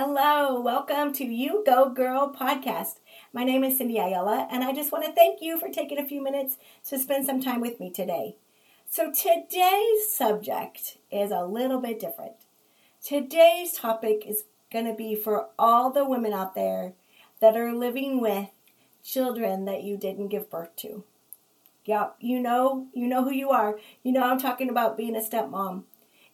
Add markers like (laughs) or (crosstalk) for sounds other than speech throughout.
Hello, welcome to You Go Girl podcast. My name is Cindy Ayala, and I just want to thank you for taking a few minutes to spend some time with me today. So, today's subject is a little bit different. Today's topic is going to be for all the women out there that are living with children that you didn't give birth to. Yep, you know, you know who you are. You know I'm talking about being a stepmom.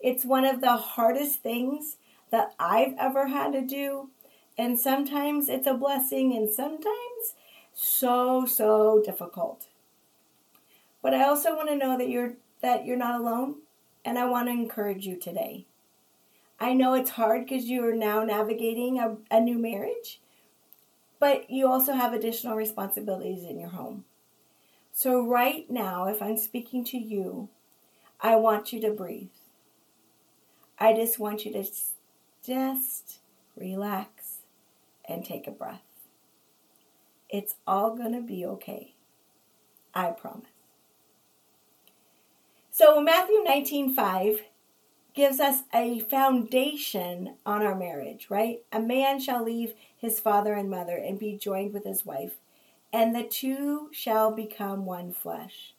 It's one of the hardest things that I've ever had to do. And sometimes it's a blessing and sometimes so so difficult. But I also want to know that you're that you're not alone and I want to encourage you today. I know it's hard because you are now navigating a, a new marriage, but you also have additional responsibilities in your home. So, right now, if I'm speaking to you, I want you to breathe. I just want you to just relax and take a breath. It's all going to be okay. I promise. So Matthew 19:5 gives us a foundation on our marriage, right? A man shall leave his father and mother and be joined with his wife, and the two shall become one flesh.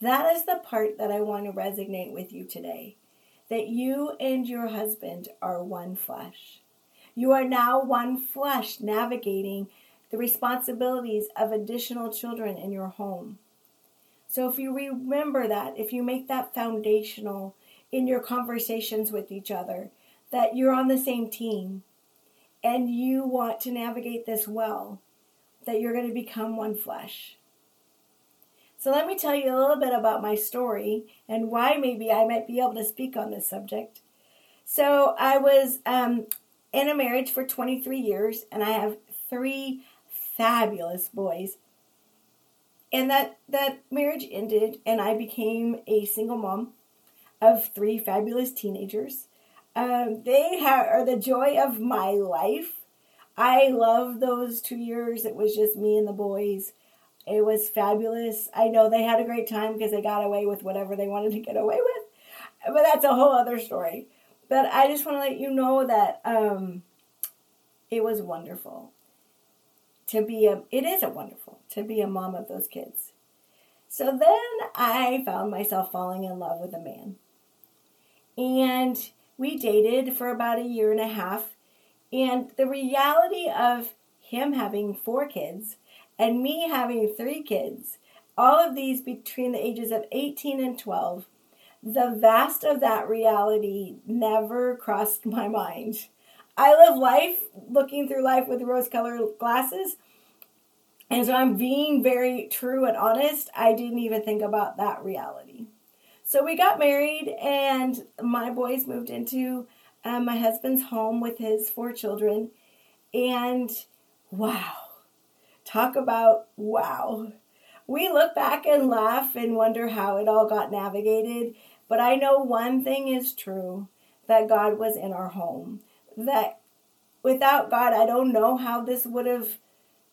That is the part that I want to resonate with you today that you and your husband are one flesh. You are now one flesh navigating the responsibilities of additional children in your home. So if you remember that, if you make that foundational in your conversations with each other, that you're on the same team and you want to navigate this well, that you're going to become one flesh. So let me tell you a little bit about my story and why maybe I might be able to speak on this subject. So I was um, in a marriage for 23 years, and I have three fabulous boys. And that that marriage ended, and I became a single mom of three fabulous teenagers. Um, they are the joy of my life. I love those two years. It was just me and the boys. It was fabulous. I know they had a great time because they got away with whatever they wanted to get away with, but that's a whole other story. But I just want to let you know that um, it was wonderful to be a. It is a wonderful to be a mom of those kids. So then I found myself falling in love with a man, and we dated for about a year and a half. And the reality of him having four kids and me having three kids, all of these between the ages of 18 and 12, the vast of that reality never crossed (laughs) my mind. I live life looking through life with rose colored glasses. And so I'm being very true and honest. I didn't even think about that reality. So we got married, and my boys moved into um, my husband's home with his four children. And wow, Talk about wow. We look back and laugh and wonder how it all got navigated, but I know one thing is true that God was in our home. That without God, I don't know how this would have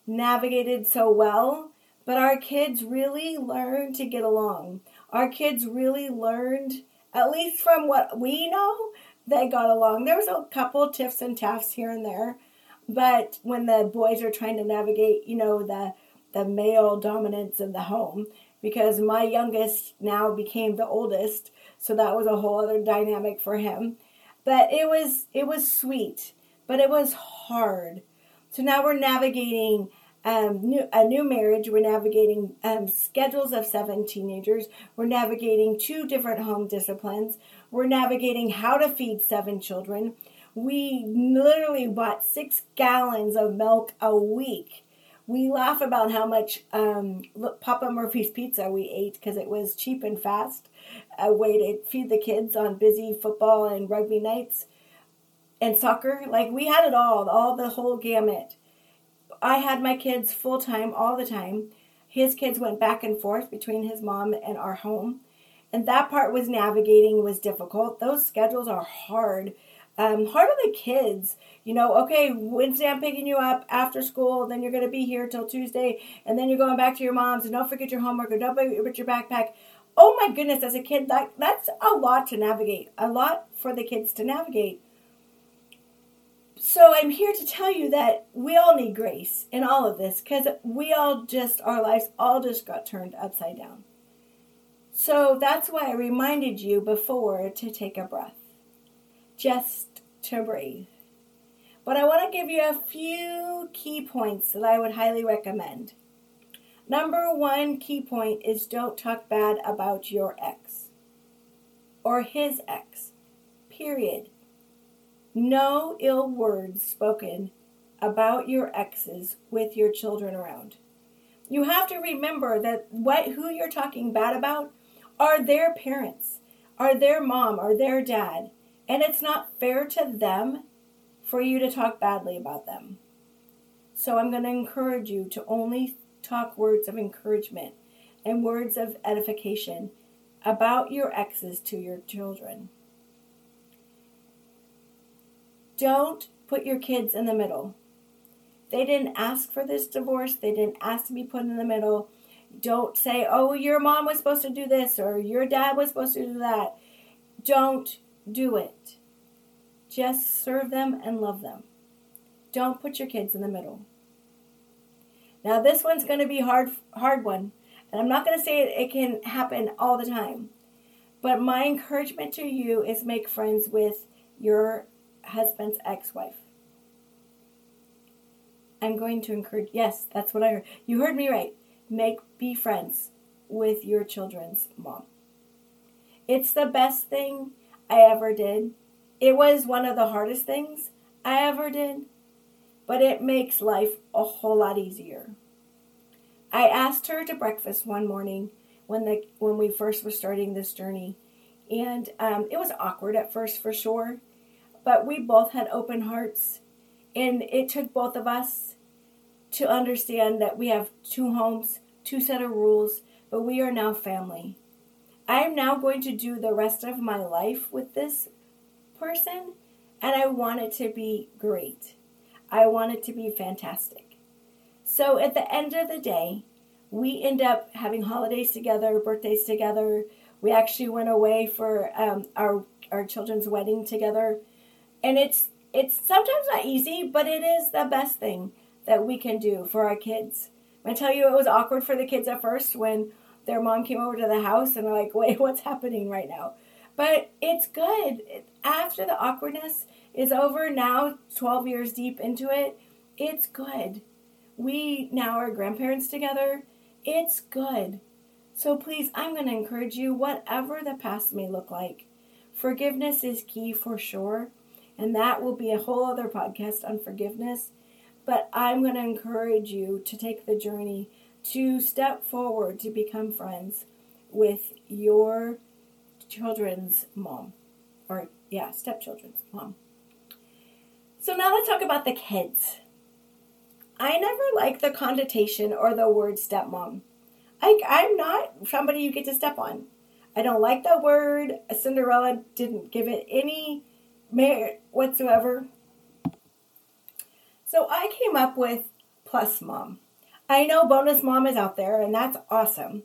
navigated so well, but our kids really learned to get along. Our kids really learned, at least from what we know, they got along. There was a couple tiffs and taffs here and there, but when the boys are trying to navigate, you know, the the male dominance of the home, because my youngest now became the oldest, so that was a whole other dynamic for him. But it was it was sweet, but it was hard. So now we're navigating um, new, a new marriage. We're navigating um, schedules of seven teenagers. We're navigating two different home disciplines. We're navigating how to feed seven children we literally bought six gallons of milk a week. We laugh about how much um, Papa Murphy's pizza we ate because it was cheap and fast. A way to feed the kids on busy football and rugby nights and soccer. Like we had it all, all the whole gamut. I had my kids full time all the time. His kids went back and forth between his mom and our home. And that part was navigating was difficult. Those schedules are hard um, hard on the kids. You know, okay, Wednesday I'm picking you up after school, then you're going to be here till Tuesday, and then you're going back to your mom's, and don't forget your homework, or don't forget your backpack. Oh my goodness, as a kid, that, that's a lot to navigate, a lot for the kids to navigate. so I'm here to tell you that we all need grace in all of this because we all just, our lives all just got turned upside down. So that's why I reminded you before to take a breath, just to breathe. But I want to give you a few key points that I would highly recommend. Number one key point is don't talk bad about your ex or his ex, period. No ill words spoken about your exes with your children around. You have to remember that what who you're talking bad about are their parents, are their mom, or their dad, and it's not fair to them for you to talk badly about them. So I'm going to encourage you to only talk words of encouragement and words of edification about your exes to your children. Don't put your kids in the middle. They didn't ask for this divorce, they didn't ask to be put in the middle. Don't say, oh, your mom was supposed to do this or your dad was supposed to do that. Don't do it. Just serve them and love them. Don't put your kids in the middle. Now this one's going to be hard hard one, and I'm not going to say it, it can happen all the time. But my encouragement to you is make friends with your husband's ex-wife. I'm going to encourage yes, that's what I heard. You heard me right. Make be friends with your children's mom. It's the best thing I ever did. It was one of the hardest things I ever did, but it makes life a whole lot easier. I asked her to breakfast one morning when the when we first were starting this journey, and um, it was awkward at first for sure but we both had open hearts. And it took both of us to understand that we have two homes, two set of rules, but we are now family. I am now going to do the rest of my life with this person, and I want it to be great. I want it to be fantastic. So at the end of the day, we end up having holidays together, birthdays together. We actually went away for um, our our children's wedding together and it's it's sometimes not easy, but it is the best thing that we can do for our kids. I tell you, it was awkward for the kids at first when their mom came over to the house and they're like, "Wait, (laughs) what's happening right now?" But it's good. After the awkwardness is over, now 12 years deep into it, it's good. We now are grandparents together. It's good. So please, I'm going to encourage you, whatever the past may look like, forgiveness is key for sure and that will be a whole other podcast on forgiveness. But I'm going to encourage you to take the journey to step forward to become friends with your children's mom. Or, yeah, stepchildren's mom. So now let's talk about the kids. I never like the connotation or the word stepmom. I, I'm not somebody you get to step on. I don't like that word. Cinderella didn't give it any merit whatsoever. So I came up with plus mom. I know bonus mom is out there and that's awesome.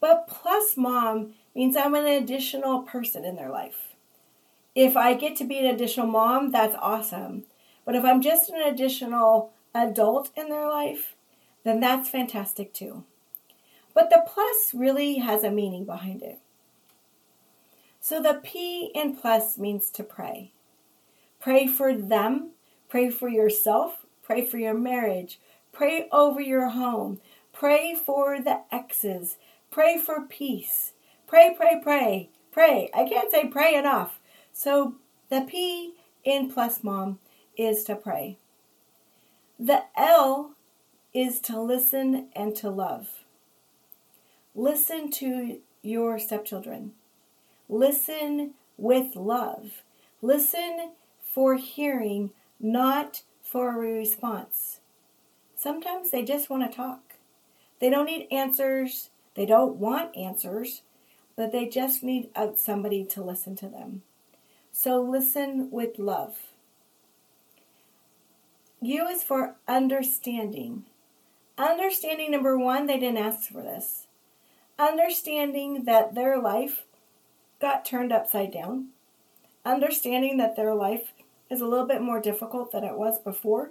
But plus mom means I'm an additional person in their life. If I get to be an additional mom, that's awesome. But if I'm just an additional adult in their life, then that's fantastic too. But the plus really has a meaning behind it. So the P in plus means to pray. Pray for them, pray for yourself, pray for your marriage, pray over your home, pray for the exes, pray for peace. Pray, pray, pray, pray. I can't say pray enough. So the P in plus mom is to pray. The L is to listen and to love. Listen to your stepchildren. Listen with love. Listen for hearing, not for a response. Sometimes they just want to talk. They don't need answers. They don't want answers, but they just need uh, somebody to listen to them. So listen with love. U is for understanding. Understanding number one, they didn't ask for this. Understanding that their life got turned upside down, understanding that their life is a little bit more difficult than it was before.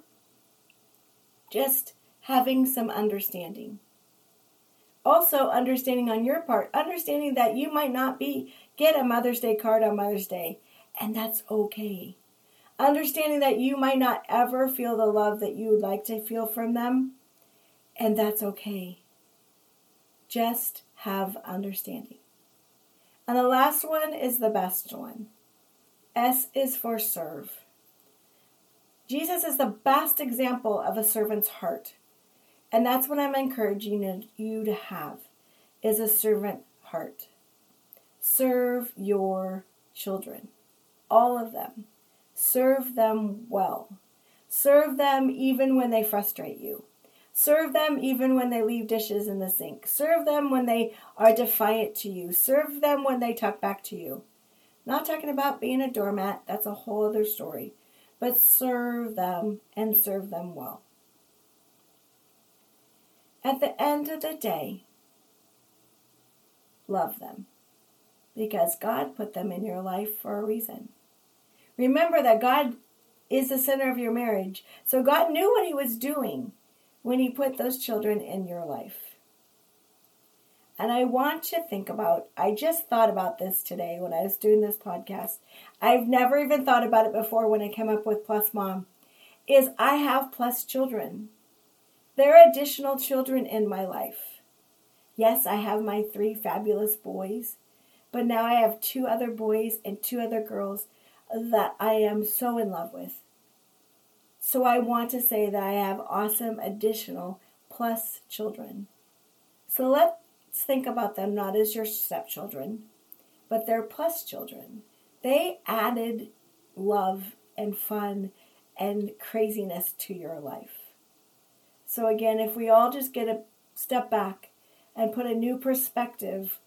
Just having some understanding. Also, understanding on your part, understanding that you might not be get a Mother's Day card on Mother's Day, and that's okay. Understanding that you might not ever feel the love that you would like to feel from them, and that's okay. Just have understanding. And the last one is the best one. S is for serve. Jesus is the best example of a servant's heart. And that's what I'm encouraging you to have is a servant heart. Serve your children, all of them. Serve them well. Serve them even when they frustrate you. Serve them even when they leave dishes in the sink. Serve them when they are defiant to you. Serve them when they talk back to you. Not talking about being a doormat, that's a whole other story. But serve them and serve them well. At the end of the day, love them because God put them in your life for a reason. Remember that God is the center of your marriage. So God knew what He was doing when He put those children in your life. And I want to think about, I just thought about this today when I was doing this podcast. I've never even thought about it before when I came up with Plus Mom. Is I have plus children. There are additional children in my life. Yes, I have my three fabulous boys, but now I have two other boys and two other girls that I am so in love with. So I want to say that I have awesome additional plus children. So let's think about them not as your stepchildren, but they're plus children. They added love and fun and craziness to your life. So again, if we all just get a step back and put a new perspective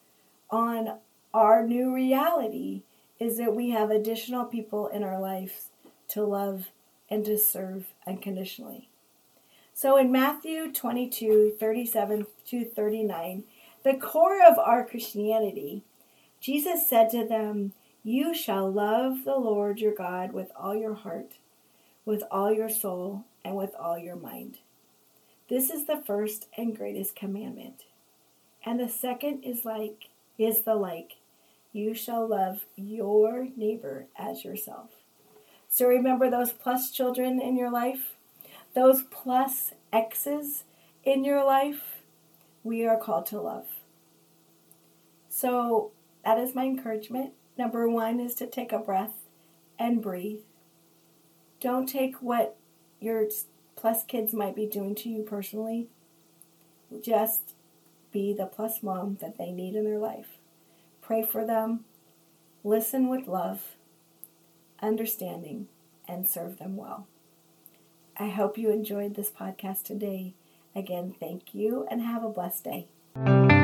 on our new reality, is that we have additional people in our lives to love and to serve unconditionally. So in Matthew 22 37 to 39, the core of our Christianity, Jesus said to them, You shall love the Lord your God with all your heart, with all your soul, and with all your mind. This is the first and greatest commandment. And the second is like is the like you shall love your neighbor as yourself. So remember those plus children in your life, those plus exes in your life, we are called to love. So that is my encouragement. Number one is to take a breath and breathe. Don't take what your plus kids might be doing to you personally. Just be the plus mom that they need in their life pray for them, listen with love, understanding, and serve them well. I hope you enjoyed this podcast today. Again, thank you and have a blessed day.